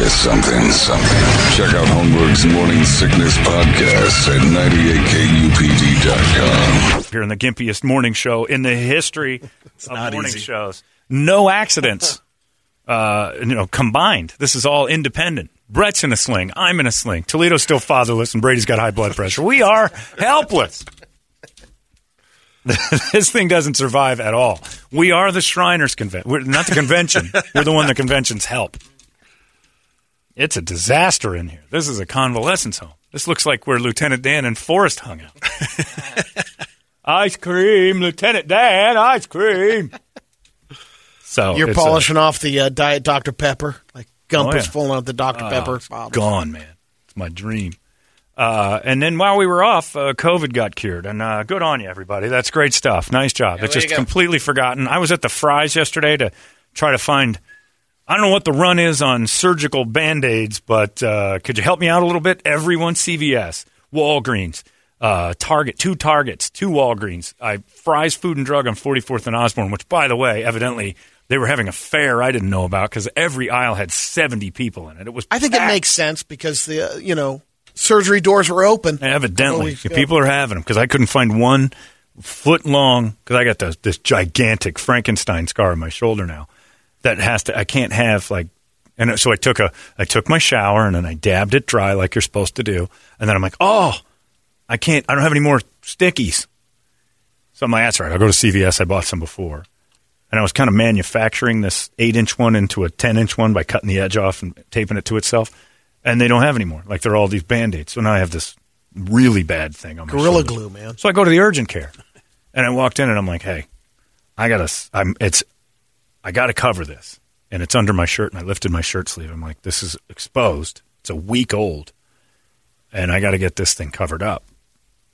It's something, something. Check out Holmberg's Morning Sickness Podcast at 98kupd.com. Here in the gimpiest morning show in the history of not morning easy. shows. No accidents, uh, you know, combined. This is all independent. Brett's in a sling. I'm in a sling. Toledo's still fatherless, and Brady's got high blood pressure. We are helpless. this thing doesn't survive at all. We are the Shriners convention. We're not the convention. We're the one the conventions help. It's a disaster in here. This is a convalescence home. This looks like where Lieutenant Dan and Forrest hung out. ice cream, Lieutenant Dan, ice cream. So You're it's a- polishing off the uh, Diet Dr. Pepper. Like Gump Oh, is yeah. pulling out the Dr. Oh, Pepper. it's bottle. gone, man. It's my dream. Uh, and then while we were off, uh, COVID got cured, and uh, good on you, everybody. That's great stuff. Nice job. it's just completely forgotten. I was at the Fry's yesterday to try to find. I don't know what the run is on surgical band aids, but uh, could you help me out a little bit? Everyone, CVS, Walgreens, uh, Target, two Targets, two Walgreens. I Fry's Food and Drug on 44th and Osborne, which, by the way, evidently they were having a fair I didn't know about because every aisle had 70 people in it. It was I think it makes sense because the uh, you know surgery doors were open. Evidently, Always go. people are having them because I couldn't find one foot long because I got this gigantic Frankenstein scar on my shoulder now that has to. I can't have like, and so I took a I took my shower and then I dabbed it dry like you're supposed to do, and then I'm like, oh, I can't. I don't have any more stickies. So I'm like, that's right. I'll go to CVS. I bought some before. And I was kind of manufacturing this eight inch one into a 10 inch one by cutting the edge off and taping it to itself. And they don't have any more. Like they're all these band aids. So now I have this really bad thing on my Gorilla shoulder. glue, man. So I go to the urgent care, and I walked in, and I'm like, "Hey, I gotta, I'm, it's, I gotta cover this." And it's under my shirt, and I lifted my shirt sleeve. I'm like, "This is exposed. It's a week old, and I got to get this thing covered up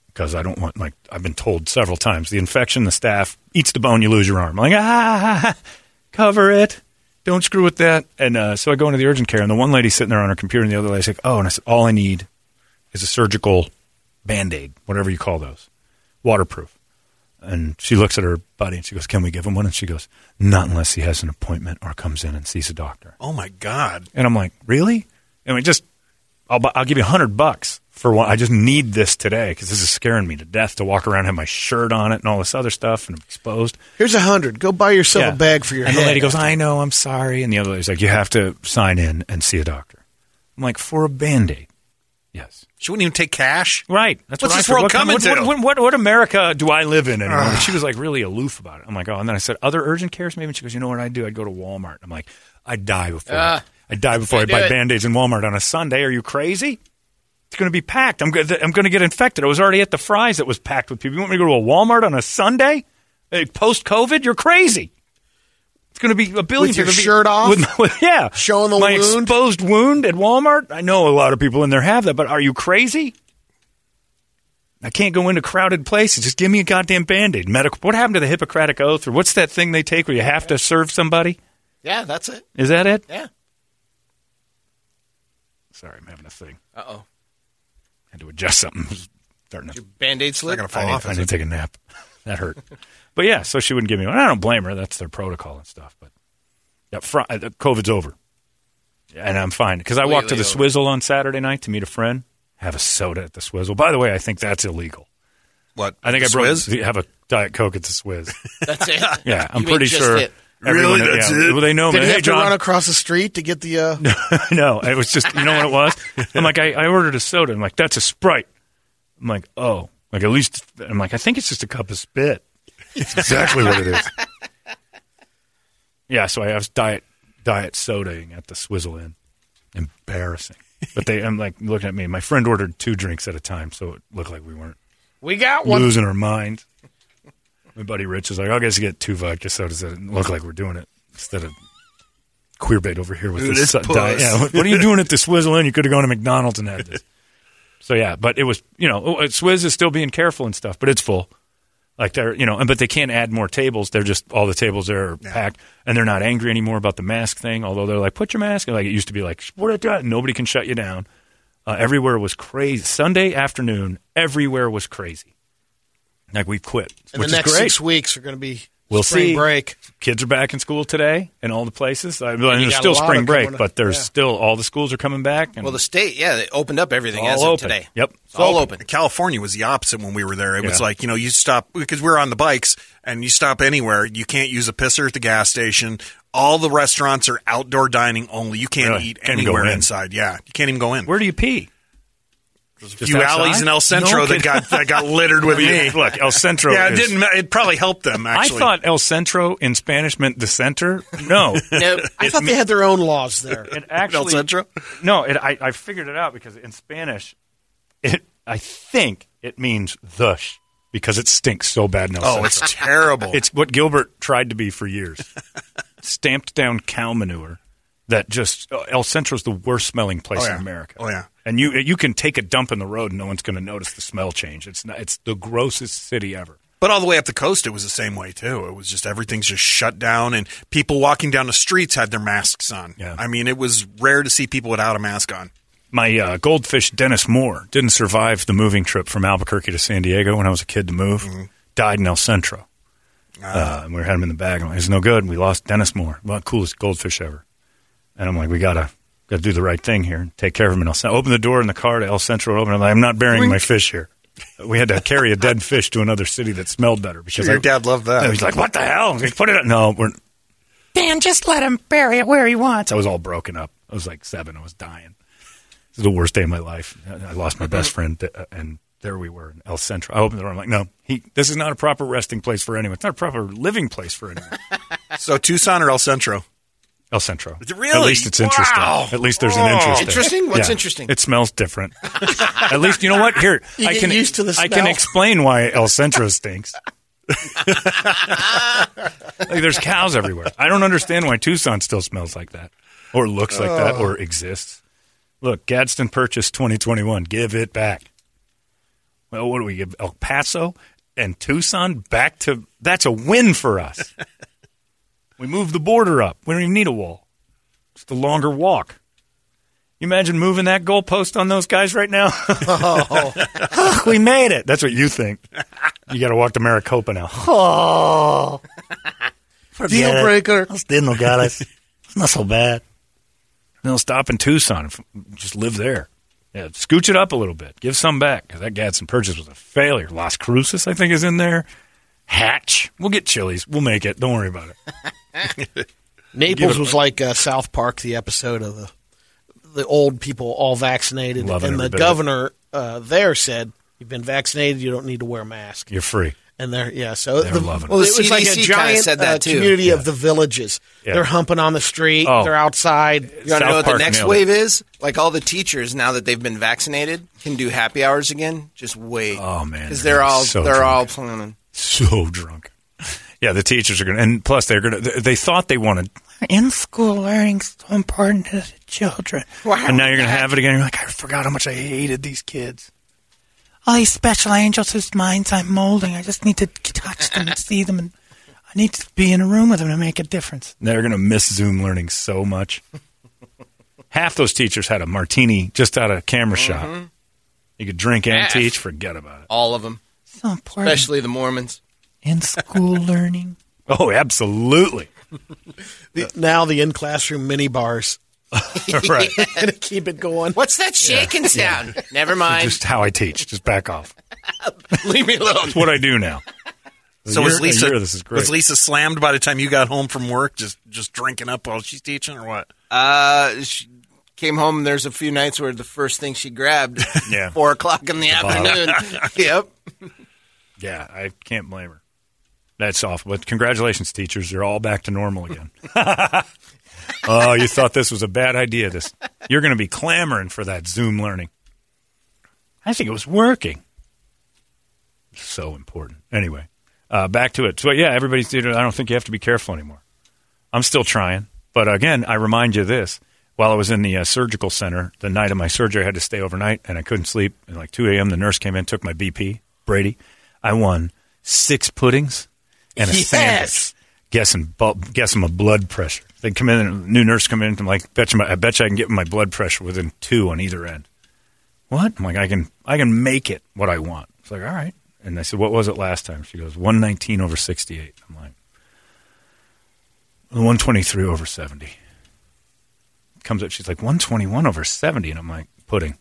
because I don't want like I've been told several times the infection, the staph eats the bone, you lose your arm. I'm like, ah, cover it." Don't screw with that. And uh, so I go into the urgent care, and the one lady sitting there on her computer, and the other lady's like, "Oh," and I said, "All I need is a surgical band aid, whatever you call those, waterproof. And she looks at her buddy and she goes, Can we give him one? And she goes, Not unless he has an appointment or comes in and sees a doctor. Oh my God! And I'm like, Really? And we just, I'll, I'll give you a hundred bucks for one. I just need this today because this is scaring me to death to walk around and have my shirt on it and all this other stuff and I'm exposed. Here's a hundred. Go buy yourself Yeah. a bag for your And head. the lady goes, I know, I'm sorry. And the other lady's like, You have to sign in and see a doctor. I'm like, For a band aid. Yes. She wouldn't even take cash. Right. That's What's what this I said. world what, coming what, to? What, what, what America do I live in anymore? And she was like really aloof about it. I'm like, oh, and then I said, other urgent cares maybe. And she goes, you know what I'd do? I'd go to Walmart. I'm like, I'd die before. Ah. I'd die before I Can't buy it. band aids in Walmart on a Sunday. Are you crazy? It's going to be packed. I'm going. I'm going to get infected. I was already at the Fry's that was packed with people. You want me to go to a Walmart on a Sunday? Post COVID, you're crazy. It's going to be a billion With your shirt off? With, with- yeah, Showing the my wound? exposed wound at Walmart. I know a lot of people in there have that, but are you crazy? I can't go into crowded places. Just give me a goddamn band aid. Medical. What happened to the Hippocratic Oath, or what's that thing they take where you have to serve somebody? Yeah, that's it. Is that it? Yeah. Sorry, I'm having a thing. Uh oh. Had to adjust something. Starting to. Band aid slip. gonna fall I need, off. I is need to take a nap. That hurt. but yeah, so she wouldn't give me one. I don't blame her. That's their protocol and stuff. But yeah, fr- uh, COVID's over, and I'm fine because I walked to the over. Swizzle on Saturday night to meet a friend. Have a soda at the Swizzle. By the way, I think that's illegal. What? I think I Swizz? have a diet coke at the Swizz. That's it. Yeah, I'm You mean pretty just sure. it. Everyone- Really? That's yeah, it? Well, they know Did me. he Hey, have to John. run across the street to get the? Uh, no, it was just you know what it was. I'm like, I, I ordered a soda. I'm like, that's a Sprite. I'm like, oh, like at least I'm like, I think it's just a cup of spit. It's exactly what it is. Yeah, so I was diet diet sodaing at the Swizzle Inn. Embarrassing. But they, I'm like looking at me. My friend ordered two drinks at a time, so it looked like we weren't we got one. losing our mind. My buddy Rich is like, I'll just get two vodka sodas that look like we're doing it instead of queer bait over here with Dude, this su- diet. Yeah, what, what are you doing at the Swizzle Inn? You could have gone to McDonald's and had this. So yeah, but it was you know oh, Swizz is still being careful and stuff, but it's full. Like they're you know, and but they can't add more tables. They're just all the tables there are packed, and they're not angry anymore about the mask thing. Although they're like, put your mask. Like it used to be like, what. Nobody can shut you down. Uh, everywhere was crazy. Sunday afternoon, everywhere was crazy. Like we quit, and which the next six weeks are going to be We'll spring see. break. Kids are back in school today in all the places. I mean, there's still spring break, but there's Yeah. still all the schools are coming back. And Well, the state, yeah, they opened up everything all as of today. Yep, It's all open. California was the opposite when we were there. It was like, you know, you stop because we're on the bikes and you stop anywhere. You can't use a pisser at the gas station. All the restaurants are outdoor dining only. You can't Really? eat Can't anywhere in. inside. Yeah. You can't even go in. Where do you pee? There's a Just few outside? alleys in El Centro No that got that got littered with me. Look, El Centro. yeah, it is- didn't. It probably helped them. Actually, I thought El Centro in Spanish meant the center. No, No, I thought they had their own laws there. it actually El Centro. No, it, I, I figured it out because in Spanish, it I think it means the sh because it stinks so bad in El Oh, Centro. it's terrible. It's what Gilbert tried to be for years. Stamped down cow manure that just El Centro's the worst smelling place Oh, yeah. in America. Oh, yeah. And you you can take a dump in the road and no one's going to notice the smell change. It's not, it's the grossest city ever. But all the way up the coast, it was the same way too. It was just everything's just shut down, and people walking down the streets had their masks on. Yeah. I mean, it was rare to see people without a mask on. My uh, goldfish Dennis Moore didn't survive the moving trip from Albuquerque to San Diego when I was a kid to move. Mm-hmm. Died in El Centro. Ah. Uh, and we had him in the bag. I'm like, it's no good. We lost Dennis Moore, well, coolest goldfish ever. And I'm like, we gotta gotta do the right thing here and take care of him in El Centro. Open the door in the car to El Centro. Open. I'm like, I'm not burying my fish here. We had to carry a dead fish to another city that smelled better because Your I- dad loved that. And he's like, what the hell? I was like, put it. Up. No, we're. Dan, just let him bury it where he wants. I was all broken up. I was like seven. I was dying. This is the worst day of my life. I lost my best friend, uh, and there we were in El Centro. I opened the door. I'm like, no, he. This is not a proper resting place for anyone. It's not a proper living place for anyone. so Tucson or El Centro? El Centro. Really? At least it's interesting. Wow. At least there's an oh. interest. there. Interesting? What's Yeah. interesting? It smells different. At least you know what? Here, You I get can used to the I can explain why El Centro stinks. like there's cows everywhere. I don't understand why Tucson still smells like that, or looks like that, or oh. exists. Look, Gadsden Purchase 2021. Give it back. Well, what do we give? El Paso and Tucson back to. That's a win for us. We move the border up. We don't even need a wall. Just a longer walk. You imagine moving that goalpost on those guys right now? Oh, we made it. That's what you think. You got to walk to Maricopa now. Oh, Deal breaker. Those nogales. It's not so bad. They'll stop in Tucson. If, just live there. Yeah, scooch it up a little bit. Give some back because that Gadsden purchase was a failure. Las Cruces, I think, is in there. Hatch. We'll get chilies. We'll make it. Don't worry about it. Naples was like uh, South Park, the episode of the the old people all vaccinated, Loving and the every bit of it. governor uh, there said, "You've been vaccinated, you don't need to wear a mask." You're free. And they're yeah, so They're the, loving. Well, the it was like a giant said that uh, too. community of the villages. Yeah. They're humping on the street. Oh. They're outside. You want to know what Park the next wave is? Like all the teachers now that they've been vaccinated can do happy hours again. Just wait. Oh, man, because they're they're all so they're drunk. all planning. so drunk. Yeah, the teachers are going to, and plus they're going to, they thought they wanted in school learning so important to the children. Wow. and now you're going to have it again. You're like, I forgot how much I hated these kids. All these special angels whose minds I'm molding. I just need to touch them and see them, and I need to be in a room with them to make a difference. They're going to miss Zoom learning so much. Half those teachers had a martini just out of camera shot. Mm-hmm. You could drink and Half. teach. Forget about it. All of them, So important especially the Mormons. In school learning. Oh, absolutely. The- now the in classroom mini bars right. to keep it going. What's that shaking sound? Never mind. Just how I teach. Just back off. Leave me alone. That's what I do now. So A was Lisa year, this is great. was Lisa slammed by the time you got home from work, just just drinking up while she's teaching, or what? Uh, she came home. and There's a few nights where the first thing she grabbed, Yeah. four o'clock in the bottle. afternoon. yep. Yeah, I can't blame her. That's awful. But congratulations, teachers. You're all back to normal again. oh, you thought this was a bad idea. This you're going to be clamoring for that Zoom learning. I think it was working. So important. Anyway, uh, back to it. So yeah, everybody's. I don't think you have to be careful anymore. I'm still trying, but again, I remind you this: while I was in the uh, surgical center, the night of my surgery, I had to stay overnight, and I couldn't sleep. And like 2 a.m., the nurse came in, took my BP. Brady, I won six puddings and a Yes. sandwich. Guessing, guessing my blood pressure. They come in, and a new nurse come in. I'm like, bet you, my, I bet you I can get my blood pressure within two on either end. What? I'm like, I can, I can make it what I want. It's like, all right. And I said, what was it last time? She goes, 119 over 68. I'm like, 123 over 70. Comes up, she's like, 121 over 70. And I'm like, pudding.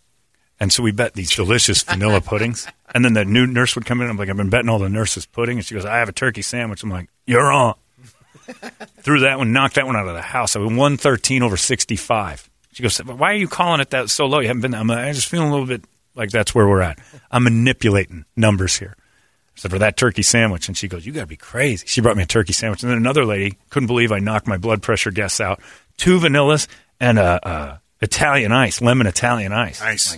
And so we bet these delicious vanilla puddings. And then the new nurse would come in. I'm like, I've been betting all the nurses pudding. And she goes, I have a turkey sandwich. I'm like, you're on. Threw that one, knocked that one out of the house. I went 113 over 65. She goes, why are you calling it that so low? You haven't been. I'm, like, I'm just feeling a little bit like that's where we're at. I'm manipulating numbers here. So for that turkey sandwich, and she goes, "You got to be crazy." She brought me a turkey sandwich, and then another lady couldn't believe I knocked my blood pressure guess out. Two vanillas and a, a Italian ice, lemon Italian ice. Nice.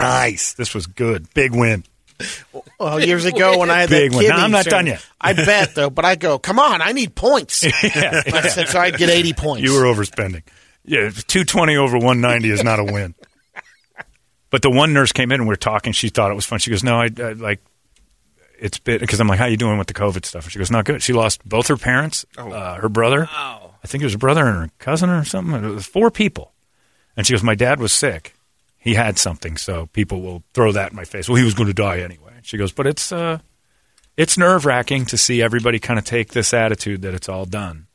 Nice. This was good. Big win. Well, years ago when I had Big that one. No, I'm not done yet. I bet though, but I go, come on, I need points. yeah, I said, so I'd get 80 points. You were overspending. Yeah, 220 over 190 is not a win. But the one nurse came in and we were talking. She thought it was fun. She goes, "No, I, I like it's been because I'm like, how you doing with the COVID stuff?" And she goes, "Not good." She lost both her parents, uh, her brother. I think it was her brother and her cousin or something. It was four people. And she goes, "My dad was sick. He had something, so people will throw that in my face. Well, he was going to die anyway." She goes, "But it's uh, it's nerve wracking to see everybody kind of take this attitude that it's all done."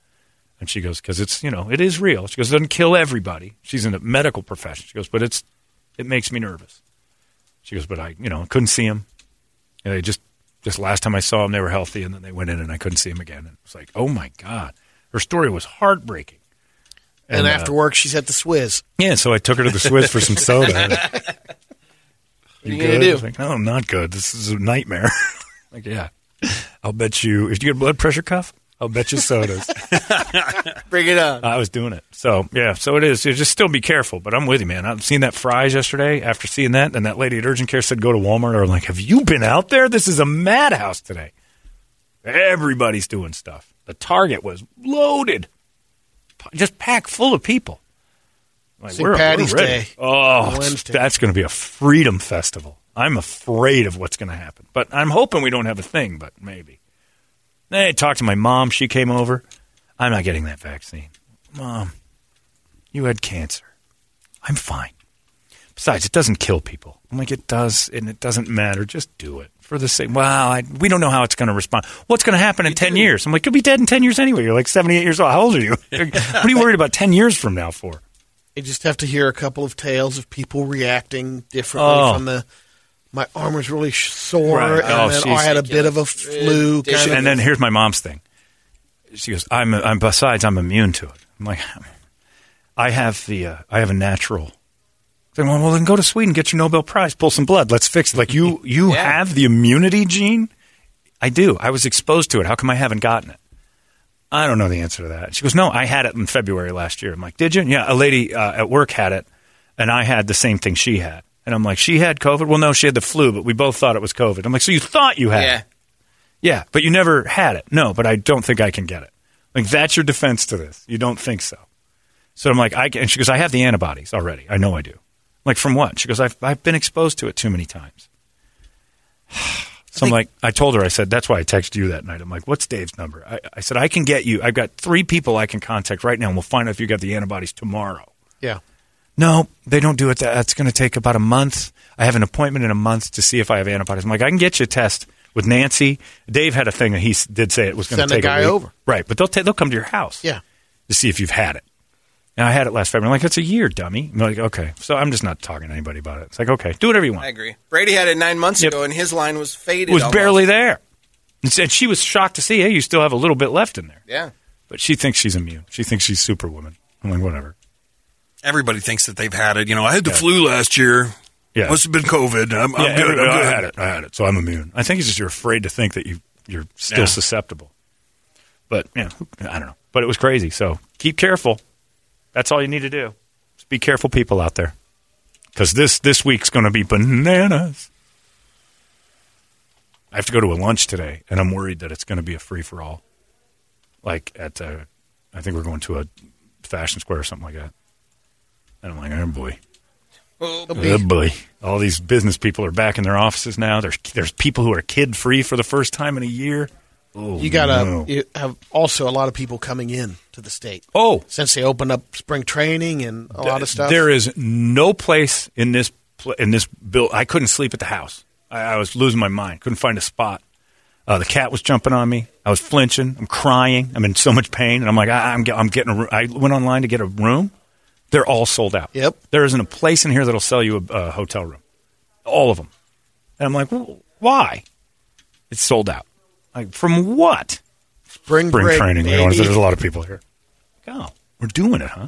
And she goes, because it's, you know, it is real. She goes, it doesn't kill everybody. She's in a medical profession. She goes, but it's, it makes me nervous. She goes, but I, you know, couldn't see him. And they just, just last time I saw him, they were healthy. And then they went in and I couldn't see him again. And it was like, oh my God. Her story was heartbreaking. And uh, after work, she's at the Swizz. yeah, so I took her to the Swizz for some soda. Are you good? do? I was like, no, I'm not good. This is a nightmare. like, yeah. I'll bet you, if you get a blood pressure cuff, I'll bet you sodas. Bring it on. I was doing it. So yeah, so it is. You just still be careful. But I'm with you, man. I've seen that Fry's yesterday. After seeing that, and that lady at urgent care said go to Walmart. Or like, have you been out there? This is a madhouse today. Everybody's doing stuff. The Target was loaded, just packed full of people. Like, St. Patty's ready. Day Oh, Wednesday. that's going to be a freedom festival. I'm afraid of what's going to happen, but I'm hoping we don't have a thing. But maybe. Then I talked to my mom. She came over. I'm not getting that vaccine. Mom, you had cancer. I'm fine. Besides, it doesn't kill people. I'm like, it does, and it doesn't matter. Just do it for the sake. Well, I, we don't know how it's going to respond. What's going to happen in 10 years? I'm like, you'll be dead in 10 years anyway. You're like 78 years old. How old are you? what are you worried about 10 years from now for? You just have to hear a couple of tales of people reacting differently Oh. from the. My arm was really sore, Right. and Oh, then I had a bit of a flu. Kind of, and then here's my mom's thing. She goes, "I'm, I'm besides, I'm immune to it." I'm like, I have the, uh, I have a natural. Then, well, well, then go to Sweden, get your Nobel Prize, pull some blood, let's fix it. Like you, you Yeah. have the immunity gene. I do. I was exposed to it. How come I haven't gotten it? I don't know the answer to that. She goes, "No, I had it in February last year." I'm like, "Did you?" Yeah, a lady uh, at work had it, and I had the same thing she had. And I'm like, "She had COVID." Well, no, she had the flu, but we both thought it was COVID. I'm like, "So you thought you had Yeah. it?" Yeah, but you never had it. No, but I don't think I can get it. Like that's your defense to this. You don't think so. So I'm like, I can, and she goes, I have the antibodies already. I know I do. Like from what? She goes, I've I've been exposed to it too many times. So I'm like, I told her, I said, that's why I texted you that night. I'm like, what's Dave's number? I, I said, I can get you. I've got three people I can contact right now, and we'll find out if you got the antibodies tomorrow. Yeah. No, they don't do it. That That's going to take about a month. I have an appointment in a month to see if I have antibodies. I'm like, I can get you a test with Nancy. Dave had a thing that he did say it was going to Send a take guy week. over. Right, but they'll ta- they'll come to your house Yeah. to see if you've had it. And I had it last February. I'm like, it's a year, dummy. I'm like, okay. So I'm just not talking to anybody about it. It's like, okay, do whatever you want. I agree. Brady had it nine months Yep. ago, and his line was faded. It was almost. barely there. And said she was shocked to see, hey, you still have a little bit left in there. Yeah. But she thinks she's immune. She thinks she's superwoman. I'm like, whatever. Everybody thinks that they've had it. You know, I had the flu last year. Yeah. Must have been COVID. I'm, I'm yeah, good. every- I'm I had it. I had it. So I'm immune. I think it's just you're afraid to think that you you're still Yeah. susceptible. But yeah, I don't know. But it was crazy. So keep careful. That's all you need to do. Just be careful, people out there, because this this week's going to be bananas. I have to go to a lunch today, and I'm worried that it's going to be a free for all. Like at, uh, I think we're going to a fashion square or something like that. And I'm like, oh boy. Oh, Oh boy! All these business people are back in their offices now. There's there's people who are kid free for the first time in a year. Oh, You got to no. you have also a lot of people coming in to the state Oh, since they opened up spring training and a lot of stuff. There is no place in this pl- in this bill. I couldn't sleep at the house. I, I was losing my mind. Couldn't find a spot. Uh, the cat was jumping on me. I was flinching. I'm crying. I'm in so much pain, and I'm like, I, I'm, get, I'm getting a room. I went online to get a room. They're all sold out. Yep. There isn't a place in here that'll sell you a, a hotel room. All of them. And I'm like, well, why? It's sold out. Like from what? spring, spring break, training. You know, baby. there's a lot of people here. Like, oh, we're doing it, huh?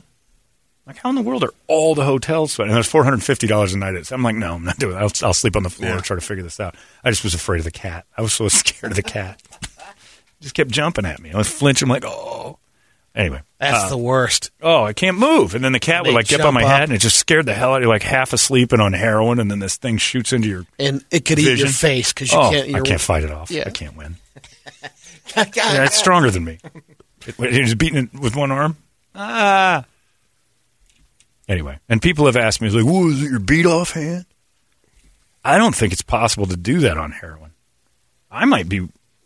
Like, how in the world are all the hotels? And there's four hundred fifty dollars a night. It's- I'm like, no, I'm not doing it. I'll, I'll sleep on the floor and try to figure this out. I just was afraid of the cat. I was so scared of the cat. just kept jumping at me. I was flinching. I'm like, oh. Anyway, That's uh, the worst. oh, I can't move. And then the cat would like get on my jump head, and it just scared the hell out of you. Like half asleep and on heroin, and then this thing shoots into your And it could eat your face because you oh, can't. I You're, can't fight it off. Yeah. I can't win. Yeah, it's stronger than me. He's beating it with one arm. Ah. Anyway, and people have asked me, like, "Whoa, is it your beat off hand?" I don't think it's possible to do that on heroin. I might be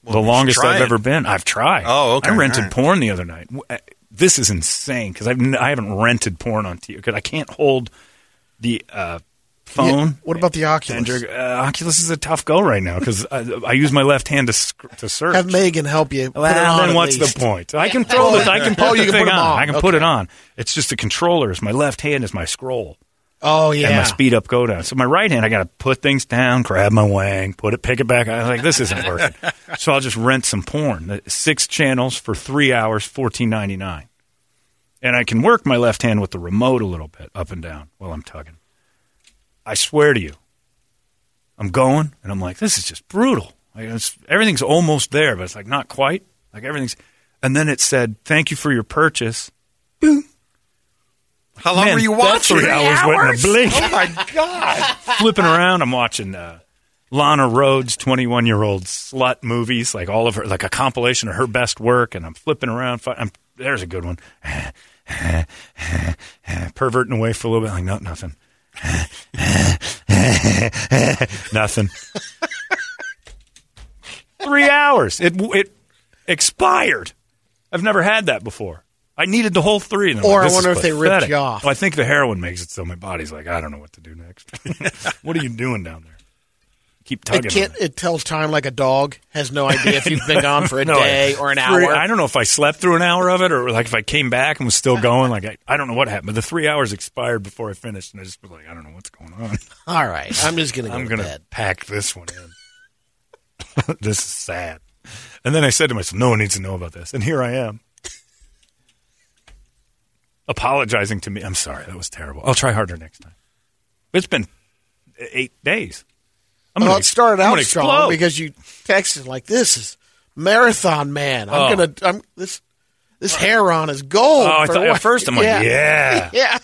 the longest I've ever been. I've tried. Oh, okay, I rented right. porn the other night. Uh, This is insane because I've I haven't rented porn on TV because I can't hold the uh, phone. Yeah, what about the Oculus? And, uh, Oculus is a tough go right now because I, I use my left hand to sc- to search. Have Megan help you. Well, then at what's least. the point? I can throw this. I can put Oh, the you can thing put on. on. I can put it on. It's just the controllers. My left hand is my scroll Oh yeah, and my speed up go down. So my right hand, I got to put things down, grab my wang, put it, pick it back. I was like, this isn't working. so I'll just rent some porn. Six channels for three hours, fourteen ninety nine, and I can work my left hand with the remote a little bit up and down while I'm tugging. I swear to you, I'm going, and I'm like, this is just brutal. Like, it's, everything's almost there, but it's like not quite. Like everything's, and then it said, "Thank you for your purchase." How long Man, were you watching? three hours went in a blink. Oh my god! Flipping around, I'm watching uh, Lana Rhoades' 21 year old slut movies, like all of her, like a compilation of her best work, and I'm flipping around. I'm, there's a good one. Perverting away for a little bit, like no, nothing. nothing. Three hours. It it expired. I've never had that before. I needed the whole three. Or like, I wonder if they ripped you off. Well, I think the heroin makes it so my body's like, I don't know what to do next. what are you doing down there? Keep tugging. It can't. it. Tells time like a dog. Has no idea if you've been gone for a No, day or an hour. I don't know if I slept through an hour of it or like if I came back and was still going. Like I, I don't know what happened. But the three hours expired before I finished, and I just was like, I don't know what's going on. All right, I'm just gonna go I'm to gonna bed. pack this one in. this is sad. And then I said to myself, no one needs to know about this. And here I am. Apologizing to me. I'm sorry. That was terrible. I'll try harder next time. It's been eight days. I'm Well, gonna it started out strong explode. because you texted like this is marathon man. I'm Oh. gonna. I'm this. This hair on is gold. Oh, I thought, at first I'm like, yeah. yeah.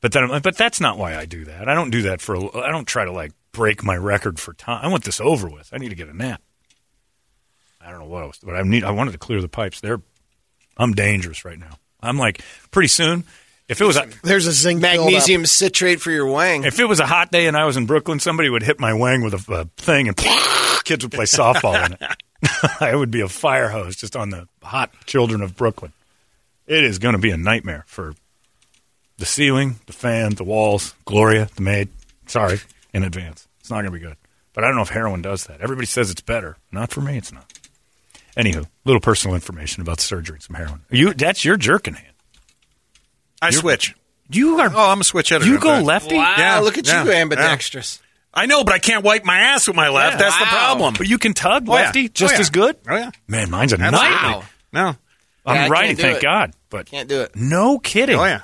But then, I'm like, but that's not why I do that. I don't do that for. A, I don't try to like break my record for time. I want this over with. I need to get a nap. I don't know what else, but I need. I wanted to clear the pipes. They're. I'm dangerous right now. I'm like pretty soon. If it was a, There's a zinc buildup. Magnesium citrate for your wang. if it was a hot day and I was in Brooklyn, somebody would hit my wang with a, a thing and kids would play softball in it. I would be a fire hose just on the hot children of Brooklyn. It is going to be a nightmare for the ceiling, the fan, the walls, Gloria, the maid. Sorry in advance. It's not going to be good. But I don't know if heroin does that. Everybody says it's better. Not for me, it's not. Anywho, little personal information about surgery and some heroin. You that's your jerking hand. I switch. You are Oh, I'm a switch editor. you go lefty? wow, Yeah, look at yeah, you, ambidextrous. I know, but I can't wipe my ass with my left. Yeah. That's the Wow. problem. But you can tug Oh, yeah. lefty Oh, just yeah. as good? Oh yeah. Man, mine's a Absolutely. nightmare. Wow. No. I'm Yeah, I righty, can't do thank it. God. But Can't do it. no kidding. Oh yeah.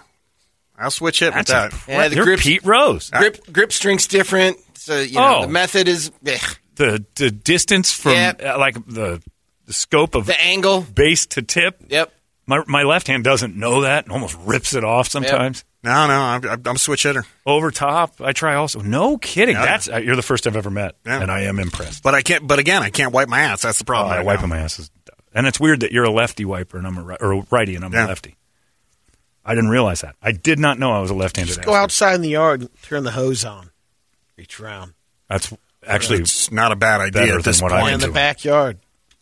I'll switch it with That's that. a, Yeah, the you're grips- Pete Rose. Grip grip strength's different. So you know Oh. the method is ugh. The the distance from Yep. uh, like the the scope of the angle. base to tip. Yep. My my left hand doesn't know that and almost rips it off sometimes. No, no, I'm, I'm a switch hitter, Over top, I try also. No kidding. Yeah. That's uh, you're the first I've ever met, Yeah. and I am impressed. but I can't. But again, I can't wipe my ass. That's the Oh, problem. I right wiping now. my ass is, and it's weird that you're a lefty wiper and I'm a or a righty and I'm Yeah. a lefty. I didn't realize that. I did not know I was a left-handed. Just go athlete. outside in the yard and turn the hose on. Reach around. That's actually It's not a bad idea better at this than what I point. in do. the backyard.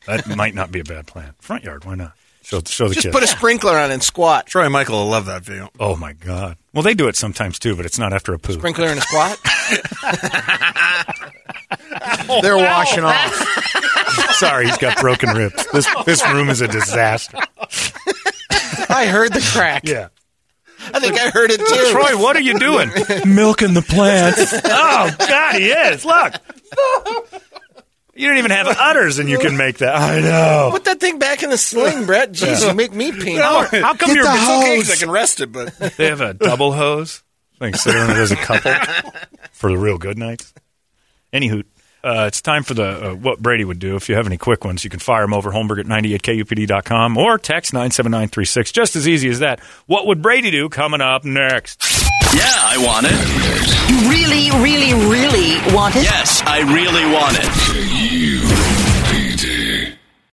that might not be a bad plan. Front yard, why not? Show show the Just kids. put a sprinkler on and squat. Troy and Michael will love that video. oh my god. Well, they do it sometimes too, but it's not after a poo. Sprinkler and a squat. They're washing off. Sorry, he's got broken ribs. This this room is a disaster. I heard the crack. Yeah. I think I heard it too. Troy, what are you doing? Milking the plants. Oh God, he is. Look. You don't even have udders, and you can make that. I know. Put that thing back in the sling, Brett. Jeez, you make me pee. How, how come you're It's okay 'cause I can rest it, but They have a double hose. I think sit on it as a couple for the real good nights. Anywho, uh, it's time for the uh, what Brady would do. If you have any quick ones, you can fire them over Holmberg at 98kupd.com or text 97936. Just as easy as that. What would Brady do coming up next? Yeah, I want it. You really, really, really want it? Yes, I really want it.